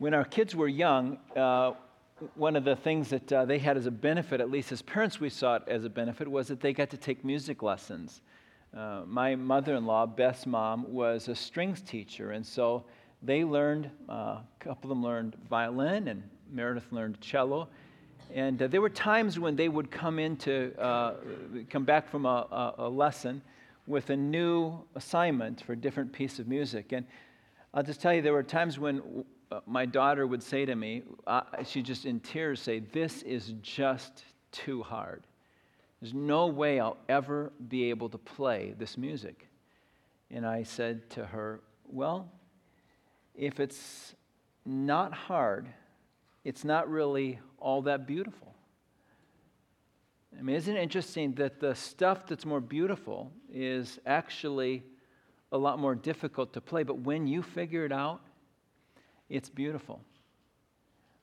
When our kids were young, uh, one of the things that uh, they had as a benefit, at least as parents we saw it as a benefit, was that they got to take music lessons. Uh, my mother in law, Beth's mom, was a strings teacher, and so they learned, uh, a couple of them learned violin, and Meredith learned cello. And uh, there were times when they would come into, uh, come back from a, a, a, lesson with a new assignment for a different piece of music. And I'll just tell you, there were times when my daughter would say to me, uh, she just in tears say, This is just too hard. There's no way I'll ever be able to play this music. And I said to her, Well, if it's not hard, it's not really all that beautiful. I mean, isn't it interesting that the stuff that's more beautiful is actually a lot more difficult to play, but when you figure it out, it's beautiful.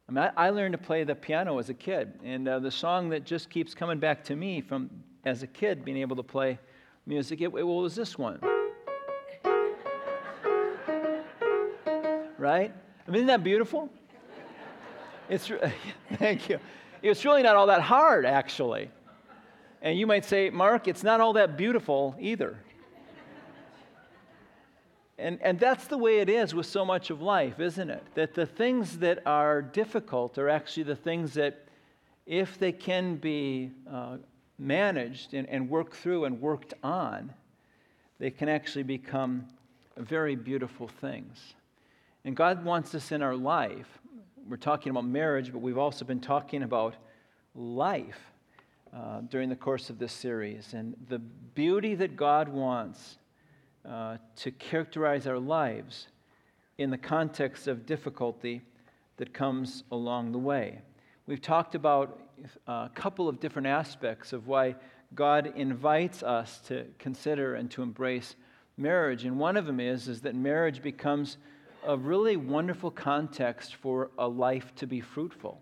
I, mean, I, I learned to play the piano as a kid, and uh, the song that just keeps coming back to me from as a kid being able to play music, it, it was this one. Right? I mean, isn't that beautiful? It's, thank you. It's really not all that hard, actually. And you might say, Mark, it's not all that beautiful either. And, and that's the way it is with so much of life, isn't it? That the things that are difficult are actually the things that, if they can be uh, managed and, and worked through and worked on, they can actually become very beautiful things. And God wants us in our life. We're talking about marriage, but we've also been talking about life uh, during the course of this series. And the beauty that God wants uh, to characterize our lives in the context of difficulty that comes along the way. We've talked about uh, a couple of different aspects of why God invites us to consider and to embrace marriage. And one of them is, is that marriage becomes a really wonderful context for a life to be fruitful.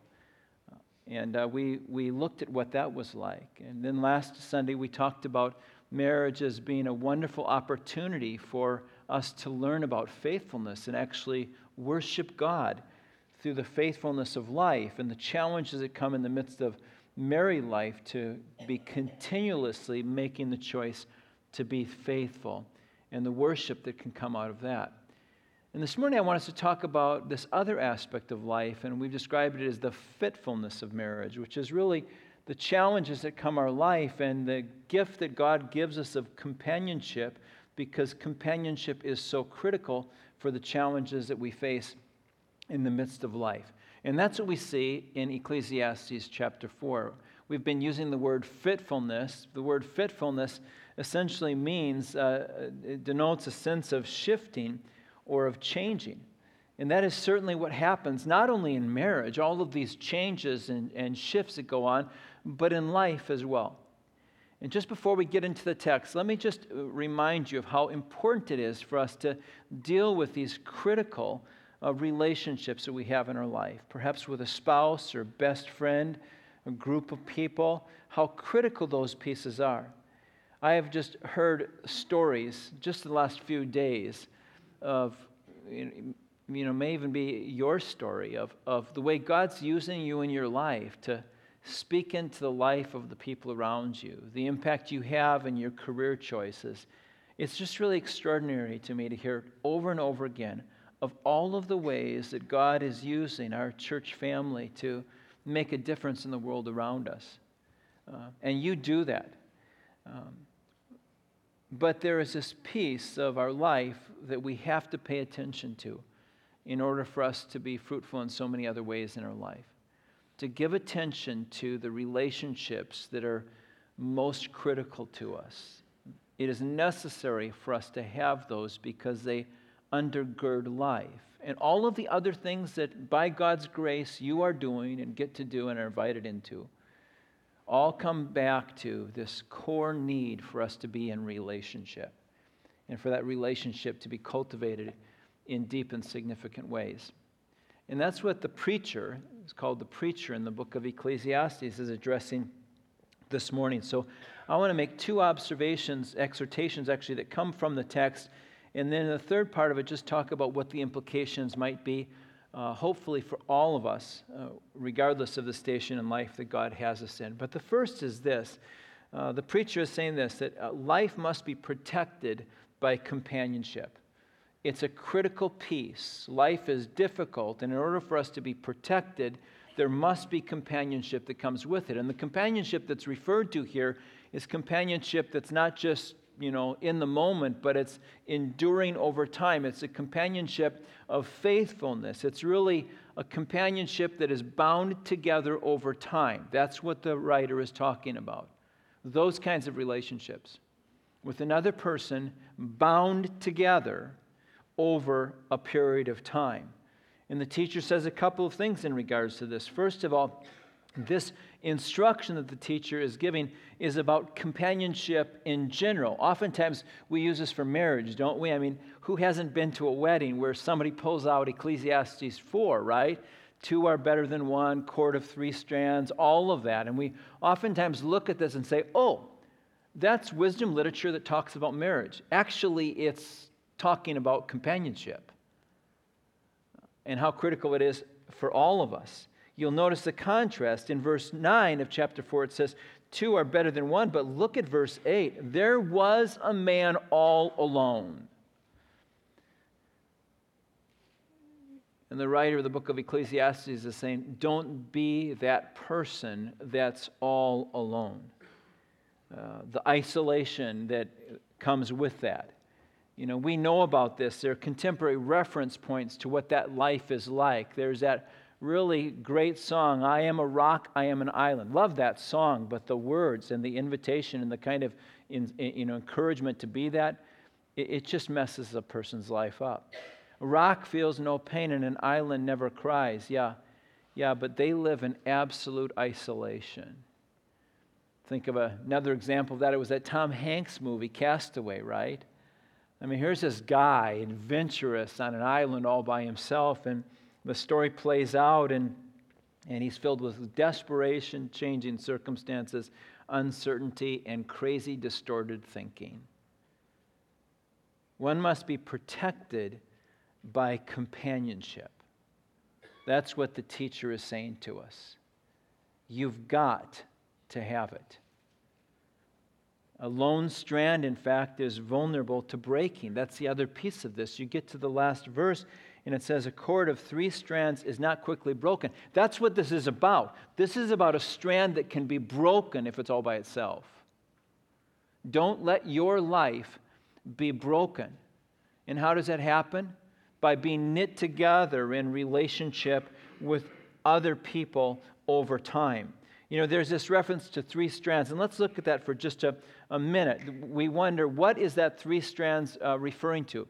And uh, we, we looked at what that was like. And then last Sunday, we talked about marriage as being a wonderful opportunity for us to learn about faithfulness and actually worship God through the faithfulness of life and the challenges that come in the midst of married life to be continuously making the choice to be faithful and the worship that can come out of that. And this morning, I want us to talk about this other aspect of life, and we've described it as the fitfulness of marriage, which is really the challenges that come our life and the gift that God gives us of companionship because companionship is so critical for the challenges that we face in the midst of life. And that's what we see in Ecclesiastes chapter 4. We've been using the word fitfulness. The word fitfulness essentially means, uh, it denotes a sense of shifting or of changing. And that is certainly what happens, not only in marriage, all of these changes and, and shifts that go on, but in life as well. And just before we get into the text, let me just uh, remind you of how important it is for us to deal with these critical uh, relationships that we have in our life, perhaps with a spouse or best friend, a group of people, how critical those pieces are. I have just heard stories just the last few days of, you know, may even be your story of, of the way God's using you in your life to speak into the life of the people around you, the impact you have in your career choices. It's just really extraordinary to me to hear over and over again of all of the ways that God is using our church family to make a difference in the world around us. Uh, and you do that. Um, but there is this piece of our life that we have to pay attention to in order for us to be fruitful in so many other ways in our life to give attention to the relationships that are most critical to us. It is necessary for us to have those because they undergird life. And all of the other things that, by God's grace, you are doing and get to do and are invited into all come back to this core need for us to be in relationship and for that relationship to be cultivated in deep and significant ways. And that's what the preacher, is called the preacher in the book of Ecclesiastes, is addressing this morning. So I want to make two observations, exhortations actually, that come from the text. And then the third part of it, just talk about what the implications might be uh, hopefully for all of us, uh, regardless of the station in life that God has us in. But the first is this uh, the preacher is saying this that uh, life must be protected by companionship. It's a critical piece. Life is difficult, and in order for us to be protected, there must be companionship that comes with it. And the companionship that's referred to here is companionship that's not just you know in the moment but it's enduring over time. It's a companionship of faithfulness. It's really a companionship that is bound together over time. That's what the writer is talking about. Those kinds of relationships with another person bound together over a period of time. And the teacher says a couple of things in regards to this. First of all this instruction that the teacher is giving is about companionship in general. Oftentimes we use this for marriage, don't we? I mean, who hasn't been to a wedding where somebody pulls out Ecclesiastes 4, right? Two are better than one, cord of three strands, all of that. And we oftentimes look at this and say, oh, that's wisdom literature that talks about marriage. Actually, it's talking about companionship and how critical it is for all of us you'll notice the contrast. In verse 9 of chapter 4, it says, Two are better than one. But look at verse 8. There was a man all alone. And the writer of the book of Ecclesiastes is saying, Don't be that person that's all alone. Uh, the isolation that comes with that. You know, we know about this. There are contemporary reference points to what that life is like. There's that really great song, I Am a Rock, I Am an Island. Love that song, but the words and the invitation and the kind of in, you know, encouragement to be that, it, it just messes a person's life up. A rock feels no pain and an island never cries. Yeah, yeah, but they live in absolute isolation. Think of a, another example of that. It was that Tom Hanks movie, Castaway, right? I mean, here's this guy, adventurous on an island all by himself, and the story plays out, and, and he's filled with desperation, changing circumstances, uncertainty, and crazy, distorted thinking. One must be protected by companionship. That's what the teacher is saying to us. You've got to have it. A lone strand, in fact, is vulnerable to breaking. That's the other piece of this. You get to the last verse, and it says a cord of three strands is not quickly broken. That's what this is about. This is about a strand that can be broken if it's all by itself. Don't let your life be broken. And how does that happen? By being knit together in relationship with other people over time. You know, there's this reference to three strands, and let's look at that for just a, a minute. We wonder, what is that three strands uh, referring to?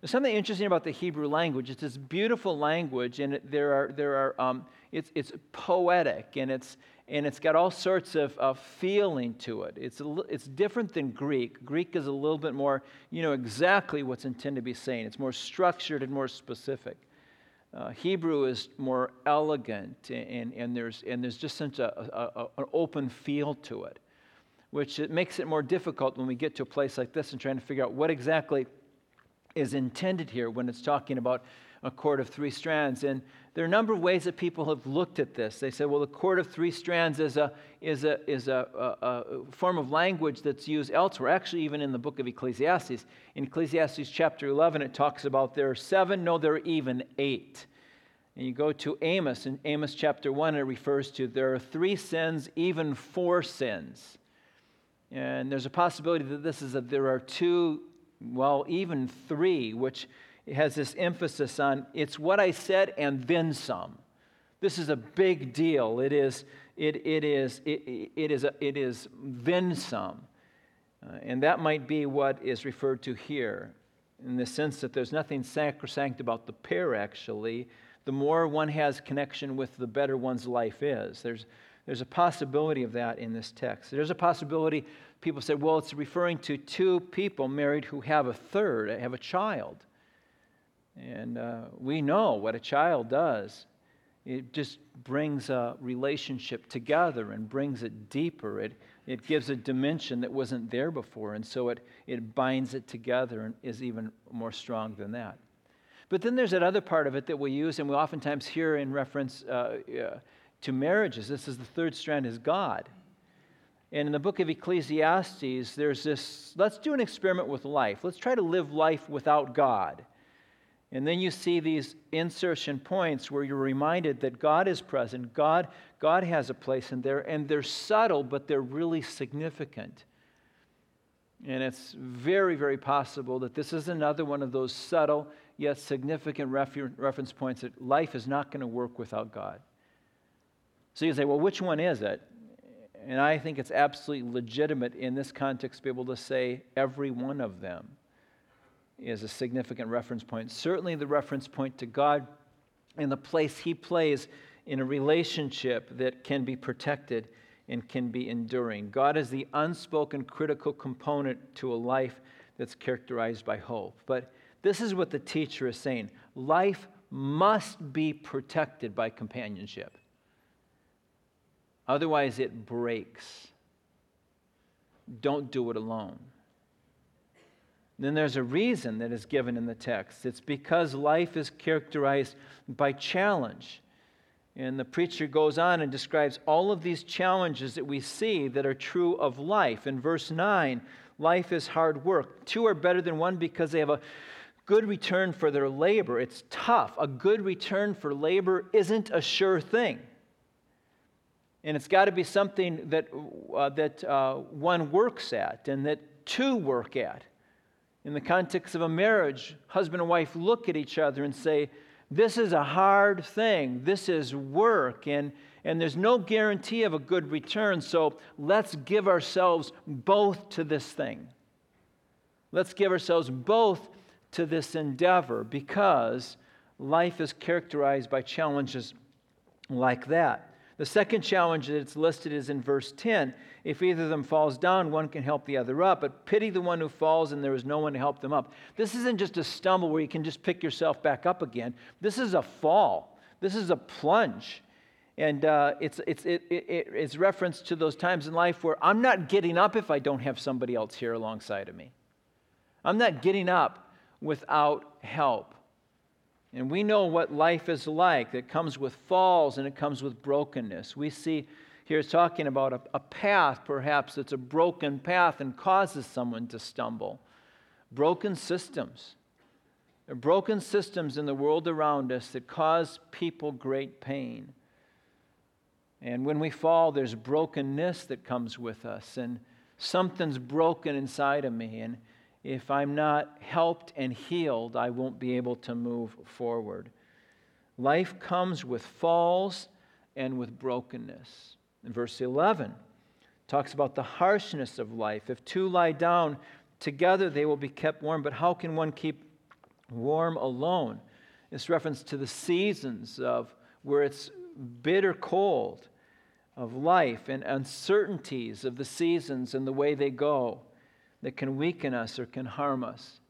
There's something interesting about the Hebrew language. It's this beautiful language, and there are, there are, um, it's, it's poetic, and it's, and it's got all sorts of, of feeling to it. It's, a, it's different than Greek. Greek is a little bit more, you know, exactly what's intended to be saying. It's more structured and more specific. Uh, Hebrew is more elegant, and, and, there's, and there's just such a, a, an open feel to it, which it makes it more difficult when we get to a place like this and trying to figure out what exactly is intended here when it's talking about a cord of three strands. And there are a number of ways that people have looked at this. They say, well, the cord of three strands is a, is a, is a, a, a, form of language that's used elsewhere, actually, even in the book of Ecclesiastes. In Ecclesiastes chapter 11, it talks about there are seven, no, there are even eight. And you go to Amos, in Amos chapter 1, it refers to there are three sins, even four sins. And there's a possibility that this is that there are two well, even three, which has this emphasis on it's what I said and then some. This is a big deal. It is, it, it is, it, it is, a, it is then some. Uh, and that might be what is referred to here in the sense that there's nothing sacrosanct about the pair, actually. The more one has connection with, the better one's life is. There's, there's a possibility of that in this text. There's a possibility people say, well, it's referring to two people married who have a third, have a child. And uh, we know what a child does. It just brings a relationship together and brings it deeper. It, it gives a dimension that wasn't there before. And so it, it binds it together and is even more strong than that. But then there's that other part of it that we use and we oftentimes hear in reference uh, uh, to marriages. This is the third strand is God. And in the book of Ecclesiastes, there's this let's do an experiment with life. Let's try to live life without God. And then you see these insertion points where you're reminded that God is present, God, God has a place in there, and they're subtle, but they're really significant. And it's very, very possible that this is another one of those subtle yet significant refer- reference points that life is not going to work without God. So you say, well, which one is it? And I think it's absolutely legitimate in this context to be able to say every one of them is a significant reference point. Certainly, the reference point to God and the place He plays in a relationship that can be protected and can be enduring. God is the unspoken critical component to a life that's characterized by hope. But this is what the teacher is saying life must be protected by companionship, otherwise, it breaks. Don't do it alone then there's a reason that is given in the text. It's because life is characterized by challenge. And the preacher goes on and describes all of these challenges that we see that are true of life. In verse 9, life is hard work. Two are better than one because they have a good return for their labor. It's tough. A good return for labor isn't a sure thing. And it's got to be something that, uh, that uh, one works at and that two work at. In the context of a marriage, husband and wife look at each other and say, This is a hard thing. This is work. And, and there's no guarantee of a good return. So let's give ourselves both to this thing. Let's give ourselves both to this endeavor because life is characterized by challenges like that. The second challenge that's listed is in verse 10. If either of them falls down, one can help the other up, but pity the one who falls and there is no one to help them up. This isn't just a stumble where you can just pick yourself back up again. This is a fall, this is a plunge. And uh, it's, it's, it, it, it's reference to those times in life where I'm not getting up if I don't have somebody else here alongside of me. I'm not getting up without help. And we know what life is like. It comes with falls and it comes with brokenness. We see here talking about a, a path, perhaps, that's a broken path and causes someone to stumble. Broken systems. Broken systems in the world around us that cause people great pain. And when we fall, there's brokenness that comes with us, and something's broken inside of me. And if I'm not helped and healed, I won't be able to move forward. Life comes with falls and with brokenness. In verse 11, talks about the harshness of life. If two lie down together, they will be kept warm. But how can one keep warm alone? This reference to the seasons of where it's bitter cold of life and uncertainties of the seasons and the way they go that can weaken us or can harm us.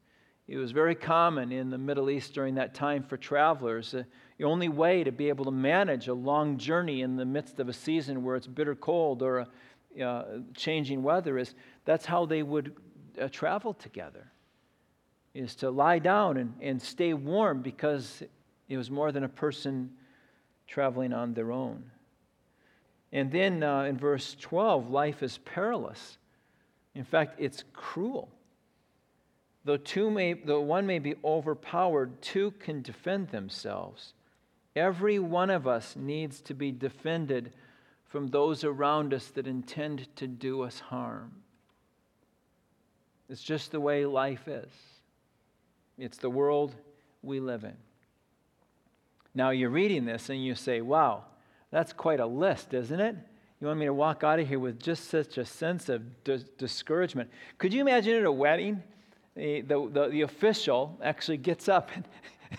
It was very common in the Middle East during that time for travelers. Uh, the only way to be able to manage a long journey in the midst of a season where it's bitter cold or a, uh, changing weather is that's how they would uh, travel together, is to lie down and, and stay warm because it was more than a person traveling on their own. And then uh, in verse 12, life is perilous. In fact, it's cruel. Though, two may, though one may be overpowered, two can defend themselves. Every one of us needs to be defended from those around us that intend to do us harm. It's just the way life is, it's the world we live in. Now, you're reading this and you say, wow, that's quite a list, isn't it? You want me to walk out of here with just such a sense of dis- discouragement. Could you imagine at a wedding, the, the, the, the official actually gets up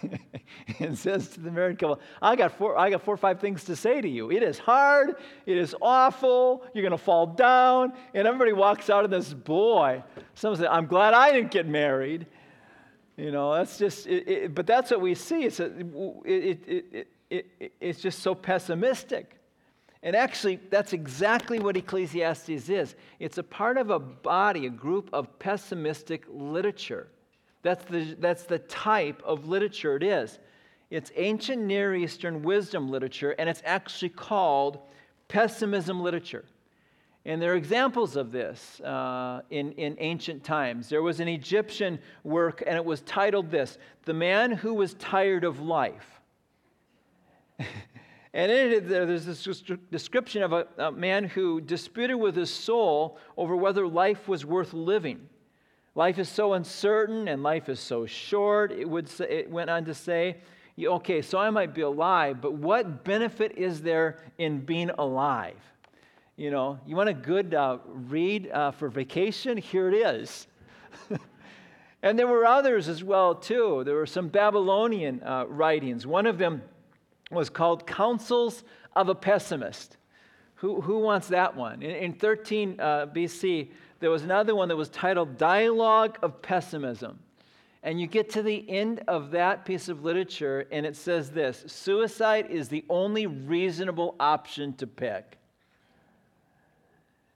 and, and says to the married couple, I got, four, I got four or five things to say to you. It is hard, it is awful, you're going to fall down. And everybody walks out of this, boy, someone said, I'm glad I didn't get married. You know, that's just, it, it, but that's what we see. It's, a, it, it, it's just so pessimistic. And actually, that's exactly what Ecclesiastes is. It's a part of a body, a group of pessimistic literature. That's the, that's the type of literature it is. It's ancient Near Eastern wisdom literature, and it's actually called pessimism literature. And there are examples of this uh, in, in ancient times. There was an Egyptian work, and it was titled this The Man Who Was Tired of Life. and in it, there's this description of a, a man who disputed with his soul over whether life was worth living. Life is so uncertain and life is so short. It, would say, it went on to say, okay, so I might be alive, but what benefit is there in being alive? You know, you want a good uh, read uh, for vacation? Here it is. and there were others as well, too. There were some Babylonian uh, writings. One of them was called Counsels of a Pessimist. Who, who wants that one? In, in 13 uh, BC, there was another one that was titled Dialogue of Pessimism. And you get to the end of that piece of literature, and it says this suicide is the only reasonable option to pick.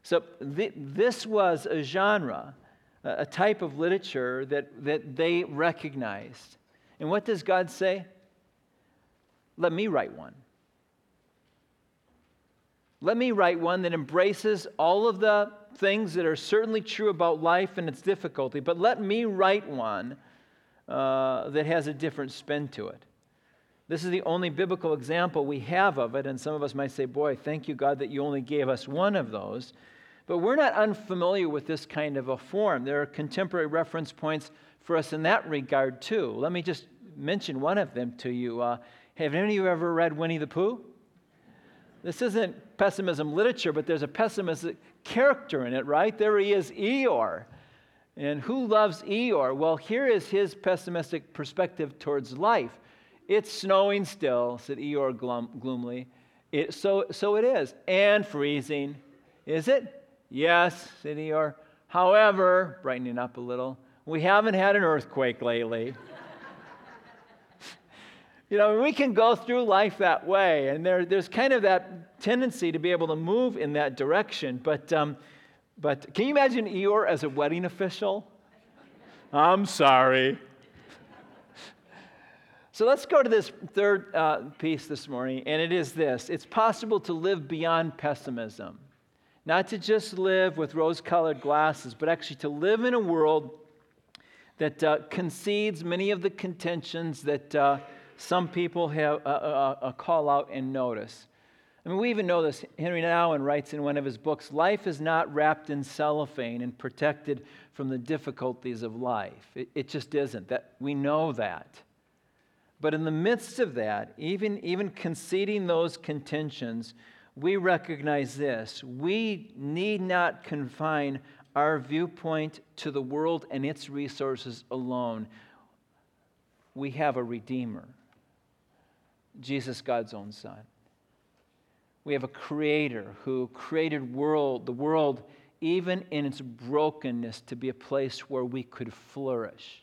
So, th- this was a genre, a type of literature that, that they recognized. And what does God say? Let me write one. Let me write one that embraces all of the things that are certainly true about life and its difficulty, but let me write one uh, that has a different spin to it. This is the only biblical example we have of it, and some of us might say, Boy, thank you, God, that you only gave us one of those. But we're not unfamiliar with this kind of a form. There are contemporary reference points for us in that regard, too. Let me just mention one of them to you. Uh, have any of you ever read Winnie the Pooh? This isn't pessimism literature, but there's a pessimistic character in it, right? There he is, Eeyore. And who loves Eeyore? Well, here is his pessimistic perspective towards life. It's snowing still, said Eeyore glum, gloomily. It, so, so it is. And freezing. Is it? Yes, said Eeyore. However, brightening up a little, we haven't had an earthquake lately. You know, we can go through life that way, and there, there's kind of that tendency to be able to move in that direction. But, um, but can you imagine Eeyore as a wedding official? I'm sorry. So let's go to this third uh, piece this morning, and it is this it's possible to live beyond pessimism. Not to just live with rose colored glasses, but actually to live in a world that uh, concedes many of the contentions that. Uh, some people have a, a, a call out and notice. I mean, we even know this. Henri Nouwen writes in one of his books life is not wrapped in cellophane and protected from the difficulties of life. It, it, just isn't. That, we know that. But in the midst of that, even, even conceding those contentions, we recognize this. We need not confine our viewpoint to the world and its resources alone. We have a Redeemer. Jesus, God's own Son. We have a creator who created world, the world, even in its brokenness, to be a place where we could flourish,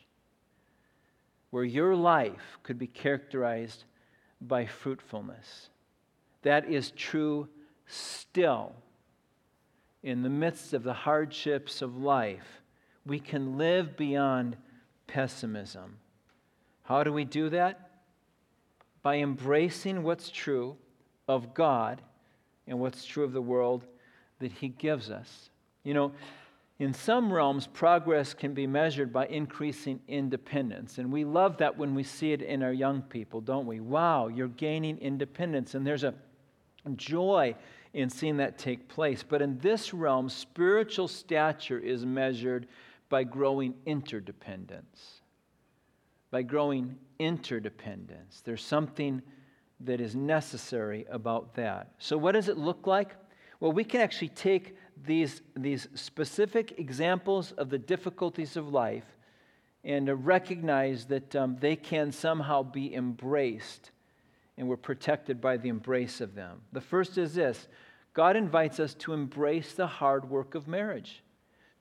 where your life could be characterized by fruitfulness. That is true still. In the midst of the hardships of life, we can live beyond pessimism. How do we do that? By embracing what's true of God and what's true of the world that He gives us. You know, in some realms, progress can be measured by increasing independence. And we love that when we see it in our young people, don't we? Wow, you're gaining independence. And there's a joy in seeing that take place. But in this realm, spiritual stature is measured by growing interdependence by growing interdependence. There's something that is necessary about that. So, what does it look like? Well, we can actually take these, these specific examples of the difficulties of life and recognize that um, they can somehow be embraced and we're protected by the embrace of them. The first is this God invites us to embrace the hard work of marriage,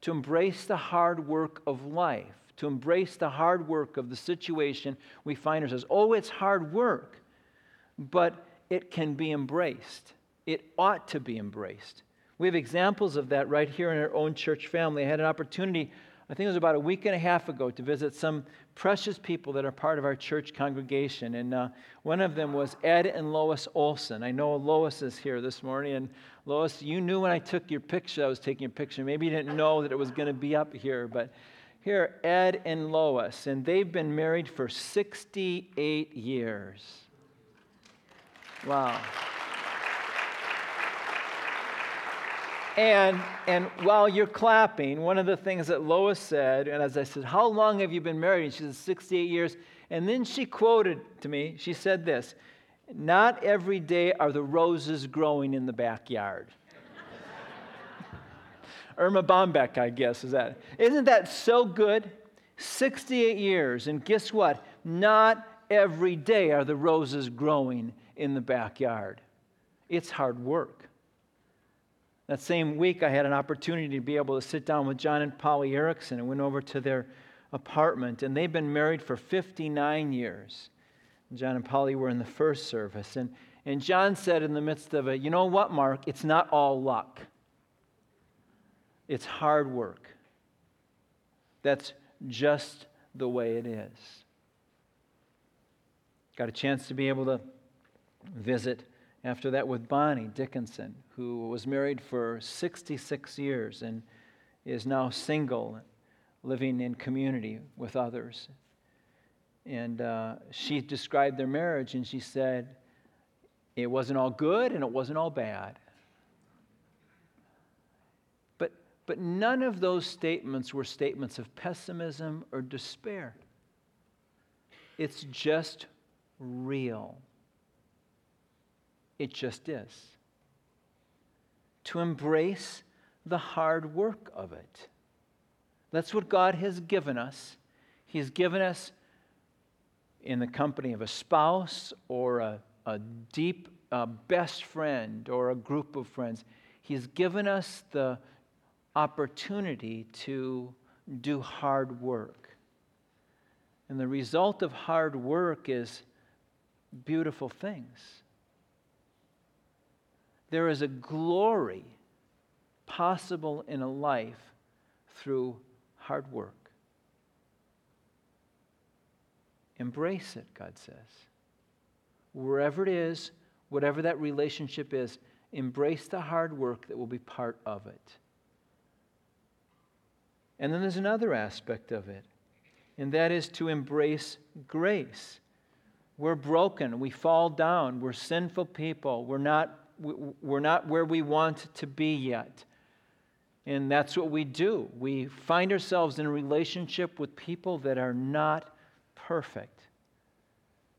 to embrace the hard work of life to embrace the hard work of the situation we find ourselves. Oh, it's hard work, but it can be embraced. It ought to be embraced. We have examples of that right here in our own church family. I had an opportunity I think it was about a week and a half ago, to visit some precious people that are part of our church congregation. And uh, one of them was Ed and Lois Olson. I know Lois is here this morning. And Lois, you knew when I took your picture, I was taking a picture. Maybe you didn't know that it was going to be up here, but here, Ed and Lois. And they've been married for 68 years. Wow. And, and while you're clapping, one of the things that Lois said, and as I said, How long have you been married? And she said, 68 years. And then she quoted to me, she said this Not every day are the roses growing in the backyard. Erma Bombeck, I guess, is that. Isn't that so good? 68 years. And guess what? Not every day are the roses growing in the backyard. It's hard work. That same week, I had an opportunity to be able to sit down with John and Polly Erickson and went over to their apartment. And they've been married for 59 years. John and Polly were in the first service. And, and John said in the midst of it, You know what, Mark? It's not all luck, it's hard work. That's just the way it is. Got a chance to be able to visit after that with Bonnie Dickinson, who was married for 66 years and is now single, living in community with others. And uh, she described their marriage and she said, it wasn't all good and it wasn't all bad. But, none of those statements were statements of pessimism or despair. It's just real. It just is. To embrace the hard work of it. That's what God has given us. He's given us in the company of a spouse or a, a deep uh, best friend or a group of friends. He's given us the opportunity to do hard work. And the result of hard work is beautiful things there is a glory possible in a life through hard work. Embrace it, God says. Wherever it is, whatever that relationship is, embrace the hard work that will be part of it. And then there's another aspect of it, and that is to embrace grace. We're broken, we fall down, we're sinful people, we're not we're not where we want to be yet. And that's what we do. We find ourselves in a relationship with people that are not perfect.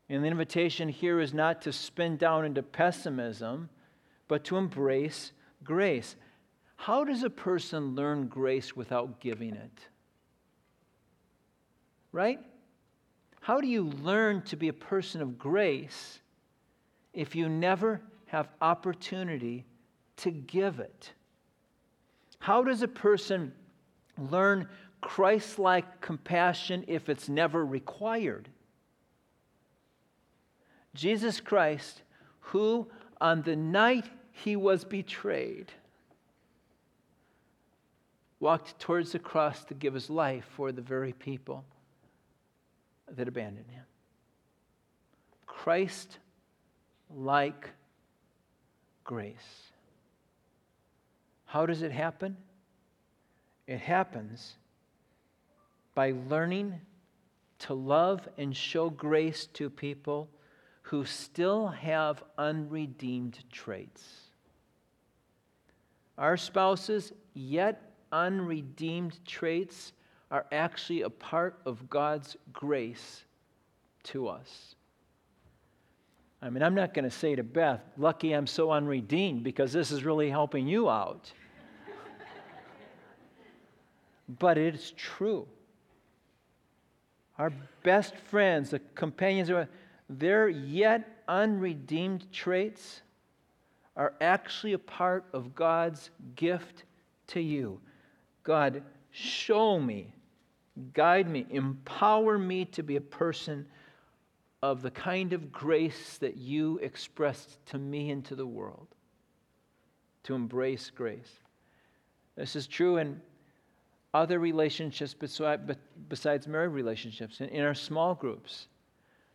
And the invitation here is not to spin down into pessimism, but to embrace grace. How does a person learn grace without giving it? Right? How do you learn to be a person of grace if you never have opportunity to give it. How does a person learn Christ like compassion if it's never required? Jesus Christ, who on the night he was betrayed, walked towards the cross to give his life for the very people that abandoned him. Christ like grace. How does it happen? It happens by learning to love and show grace to people who still have unredeemed traits. Our spouses, yet unredeemed traits, are actually a part of God's grace to us. I mean, I'm not going to say to Beth, lucky I'm so unredeemed because this is really helping you out. but it's true. Our best friends, the companions, their yet unredeemed traits are actually a part of God's gift to you. God, show me, guide me, empower me to be a person of the kind of grace that you expressed to me and to the world, to embrace grace. This is true in other relationships besides married relationships, in, our small groups.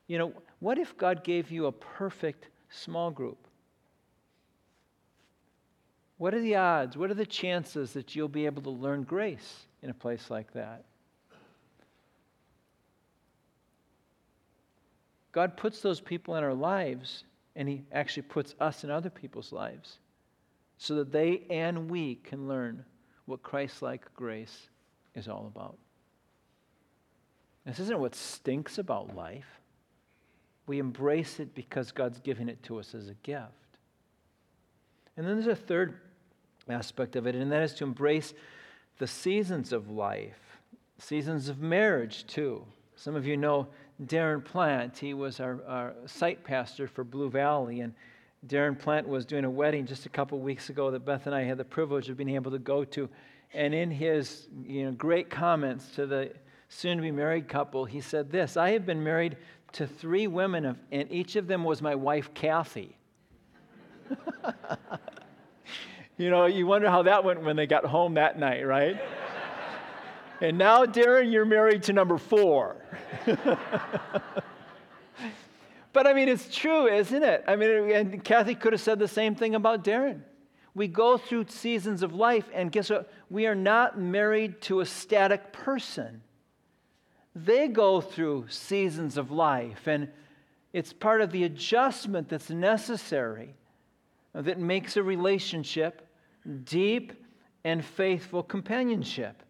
You know, what if God gave you a perfect small group? What are the odds? What are the chances that you'll be able to learn grace in a place like that? God puts those people in our lives, and He actually puts us in other people's lives so that they and we can learn what Christ like grace is all about. This isn't what stinks about life. We embrace it because God's giving it to us as a gift. And then there's a third aspect of it, and that is to embrace the seasons of life, seasons of marriage, too. Some of you know Darren Plant. He was our, our site pastor for Blue Valley, and Darren Plant was doing a wedding just a couple weeks ago that Beth and I had the privilege of being able to go to. And in his you know, great comments to the soon to be married couple, he said this I have been married to three women, and each of them was my wife, Kathy. you know, you wonder how that went when they got home that night, right? and now, Darren, you're married to number four. but I mean, it's true, isn't it? I mean, and Kathy could have said the same thing about Darren. We go through seasons of life, and guess what? We are not married to a static person. They go through seasons of life, and it's part of the adjustment that's necessary that makes a relationship deep and faithful companionship.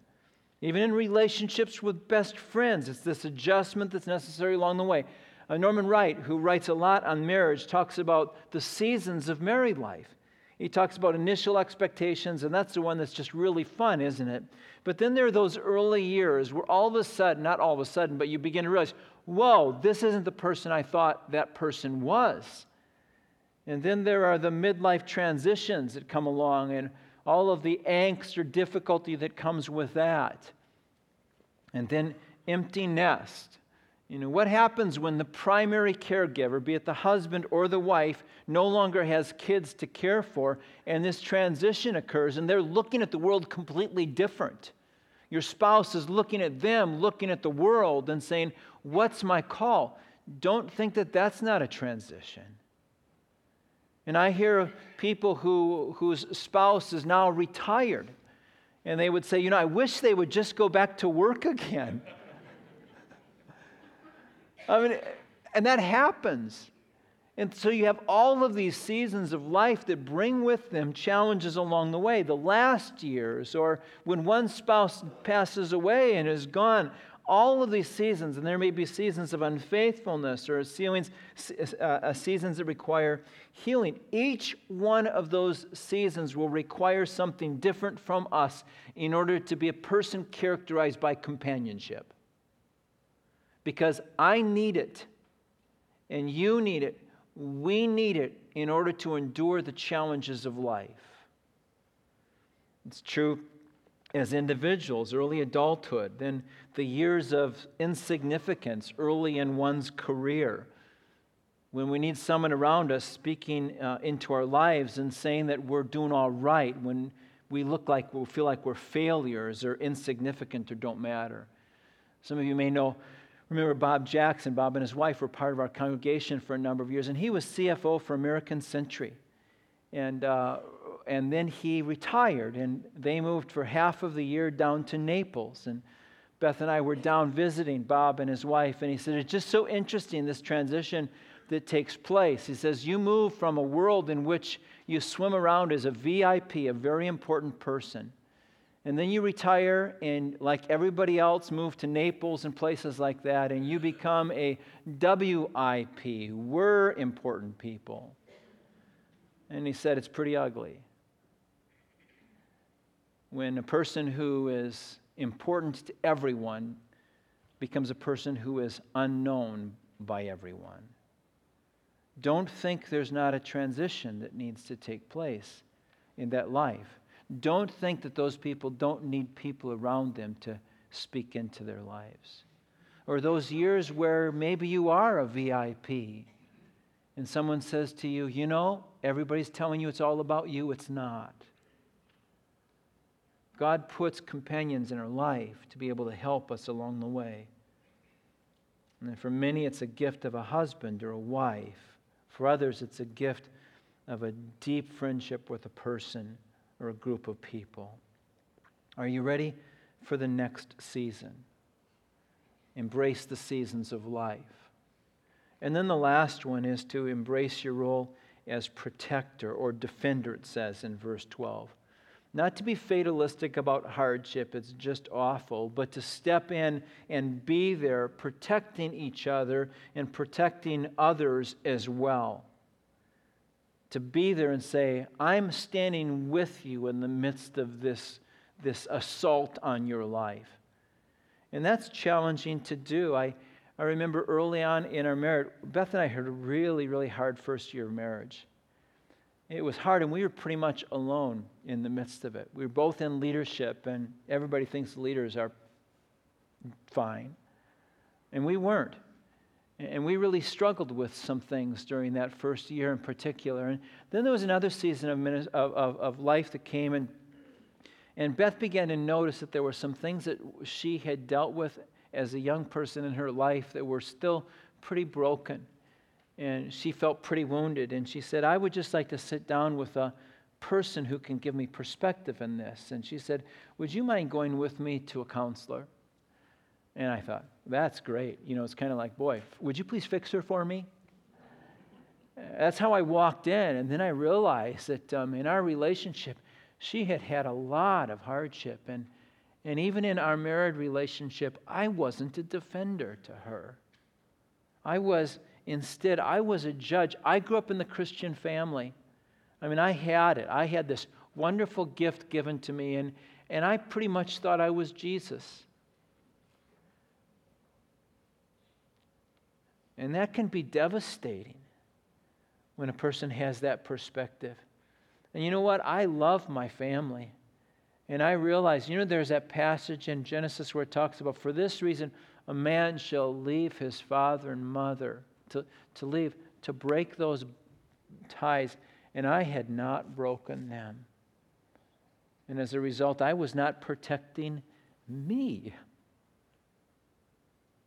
Even in relationships with best friends, it's this adjustment that's necessary along the way. Uh, Norman Wright, who writes a lot on marriage, talks about the seasons of married life. He talks about initial expectations, and that's the one that's just really fun, isn't it? But then there are those early years where all of a sudden, not all of a sudden, but you begin to realize, whoa, this isn't the person I thought that person was. And then there are the midlife transitions that come along, and all of the angst or difficulty that comes with that. And then empty nest. You know, what happens when the primary caregiver, be it the husband or the wife, no longer has kids to care for, and this transition occurs, and they're looking at the world completely different? Your spouse is looking at them, looking at the world, and saying, What's my call? Don't think that that's not a transition. And I hear people who, whose spouse is now retired, and they would say, You know, I wish they would just go back to work again. I mean, and that happens. And so you have all of these seasons of life that bring with them challenges along the way. The last years, or when one spouse passes away and is gone, all of these seasons, and there may be seasons of unfaithfulness or seasons, uh, uh, seasons that require healing. Each one of those seasons will require something different from us in order to be a person characterized by companionship. Because I need it, and you need it, we need it in order to endure the challenges of life. It's true as individuals, early adulthood, then the years of insignificance early in one's career, when we need someone around us speaking uh, into our lives and saying that we're doing all right, when we look like we feel like we're failures or insignificant or don't matter. Some of you may know, remember Bob Jackson. Bob and his wife were part of our congregation for a number of years, and he was CFO for American Century. And uh, and then he retired, and they moved for half of the year down to Naples. And Beth and I were down visiting Bob and his wife, and he said, It's just so interesting, this transition that takes place. He says, You move from a world in which you swim around as a VIP, a very important person. And then you retire and, like everybody else, move to Naples and places like that, and you become a WIP. We're important people. And he said, It's pretty ugly when a person who is important to everyone becomes a person who is unknown by everyone. Don't think there's not a transition that needs to take place in that life. Don't think that those people don't need people around them to speak into their lives. Or those years where maybe you are a VIP and someone says to you, you know, everybody's telling you it's all about you, it's not. God puts companions in our life to be able to help us along the way. And for many, it's a gift of a husband or a wife. For others, it's a gift of a deep friendship with a person or a group of people. Are you ready for the next season? Embrace the seasons of life. And then the last one is to embrace your role as protector or defender, it says in verse 12. Not to be fatalistic about hardship, it's just awful, but to step in and be there, protecting each other and protecting others as well. To be there and say, I'm standing with you in the midst of this, this assault on your life. And that's challenging to do. I, I remember early on in our marriage, Beth and I had a really, really hard first year of marriage. It was hard, and we were pretty much alone in the midst of it. We were both in leadership, and everybody thinks leaders are fine. And we weren't. And we really struggled with some things during that first year in particular. And then there was another season of, of, of life that came, and, and Beth began to notice that there were some things that she had dealt with as a young person in her life that were still pretty broken and she felt pretty wounded. And she said, I would just like to sit down with a person who can give me perspective in this. And she said, Would you mind going with me to a counselor? And I thought, That's great. You know, it's kind of like, Boy, would you please fix her for me? That's how I walked in. And then I realized that um, in our relationship, she had had a lot of hardship. And, and even in our married relationship, I wasn't a defender to her. I was Instead, I was a judge. I grew up in the Christian family. I mean, I had it. I had this wonderful gift given to me, and, and I pretty much thought I was Jesus. And that can be devastating when a person has that perspective. And you know what? I love my family. And I realize, you know, there's that passage in Genesis where it talks about, for this reason, a man shall leave his father and mother to, to leave, to break those ties, and I had not broken them. And as a result, I was not protecting me,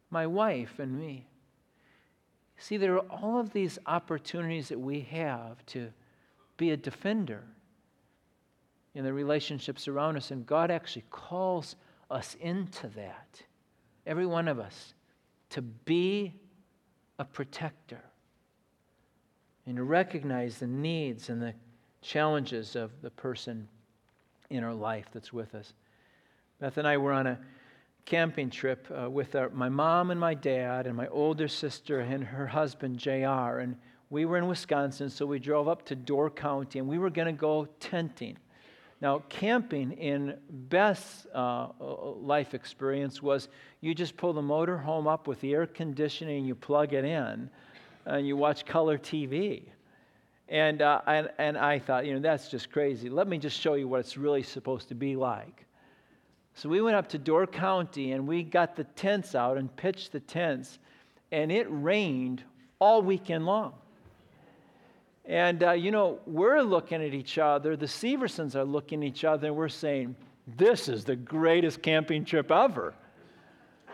my wife, and me. See, there are all of these opportunities that we have to be a defender in the relationships around us, and God actually calls us into that, every one of us, to be a protector and to recognize the needs and the challenges of the person in our life that's with us. Beth and I were on a camping trip uh, with our, my mom and my dad and my older sister and her husband, JR. And we were in Wisconsin, so we drove up to Door County and we were going to go tenting. Now, camping in Beth's uh, life experience was you just pull the motor home up with the air conditioning, and you plug it in, and you watch color TV. And, uh, and, and I thought, you know, that's just crazy. Let me just show you what it's really supposed to be like. So we went up to Door County and we got the tents out and pitched the tents, and it rained all weekend long. And, uh, you know, we're looking at each other, the Seversons are looking at each other, and we're saying, This is the greatest camping trip ever.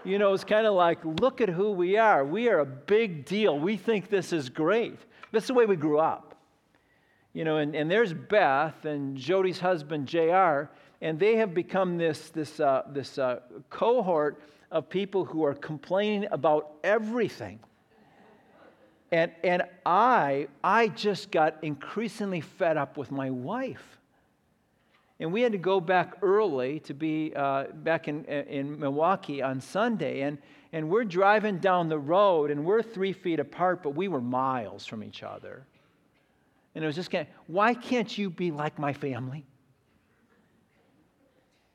You know, it's kind of like, look at who we are. We are a big deal. We think this is great. That's the way we grew up. You know, and, and there's Beth and Jody's husband, JR, and they have become this, this, uh, this uh, cohort of people who are complaining about everything. And, and I, I just got increasingly fed up with my wife. And we had to go back early to be uh, back in, in Milwaukee on Sunday. And, and we're driving down the road, and we're three feet apart, but we were miles from each other. And it was just why can't you be like my family?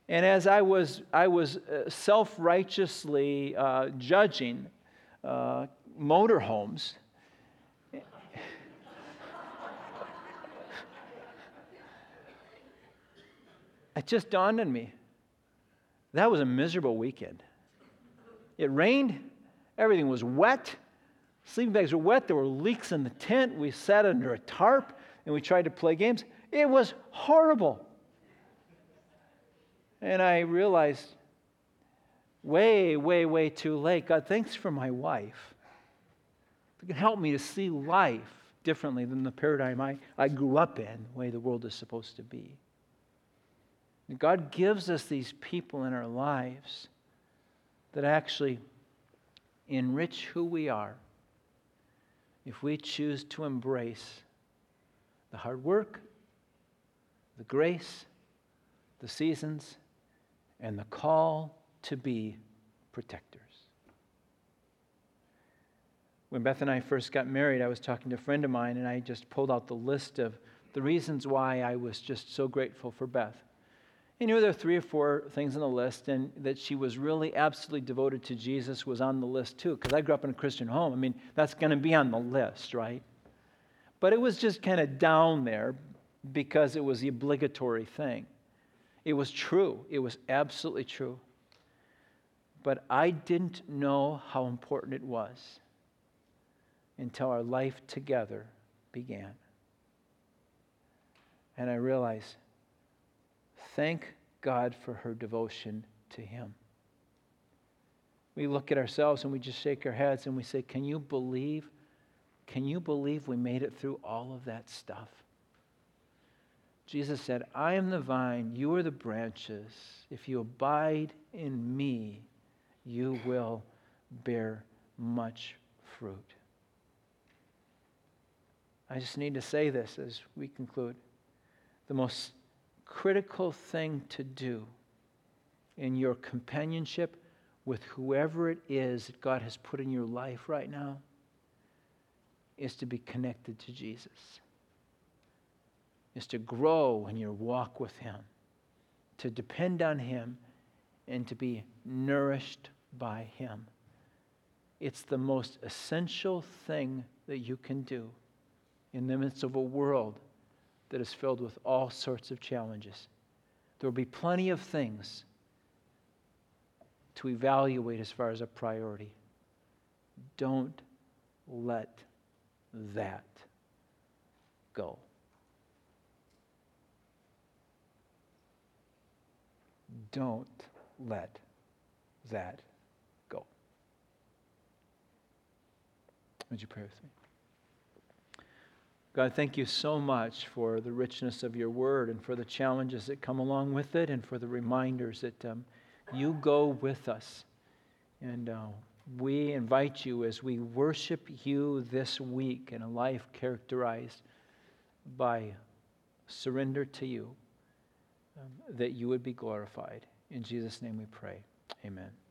And as I was, I was uh, self righteously uh, judging uh, motorhomes, it just dawned on me that was a miserable weekend. It rained, everything was wet, sleeping bags were wet, there were leaks in the tent. We sat under a tarp and we tried to play games. It was horrible. And I realized way, way, way too late God, thanks for my wife. It can help me to see life differently than the paradigm I, I grew up in, the way the world is supposed to be. God gives us these people in our lives that actually enrich who we are if we choose to embrace the hard work, the grace, the seasons, and the call to be protectors. When Beth and I first got married, I was talking to a friend of mine, and I just pulled out the list of the reasons why I was just so grateful for Beth. He knew there were three or four things on the list, and that she was really absolutely devoted to Jesus was on the list too, because I grew up in a Christian home. I mean, that's going to be on the list, right? But it was just kind of down there because it was the obligatory thing. It was true, it was absolutely true. But I didn't know how important it was until our life together began. And I realized thank God for her devotion to Him. We look at ourselves and we just shake our heads and we say, Can you believe? Can you believe we made it through all of that stuff? Jesus said, I am the vine, you are the branches. If you abide in me, you will bear much fruit. I just need to say this as we conclude. The most critical thing to do in your companionship with whoever it is that God has put in your life right now is to be connected to Jesus, is to grow in your walk with Him, to depend on Him, and to be nourished by Him. It's the most essential thing that you can do in the midst of a world that is filled with all sorts of challenges. There will be plenty of things to evaluate as far as a priority. Don't let that go. Don't let that go. Would you pray with me? God, thank you so much for the richness of your word and for the challenges that come along with it and for the reminders that um, you go with us. And uh, we invite you as we worship you this week in a life characterized by surrender to you, um, that you would be glorified. In Jesus' name we pray. Amen.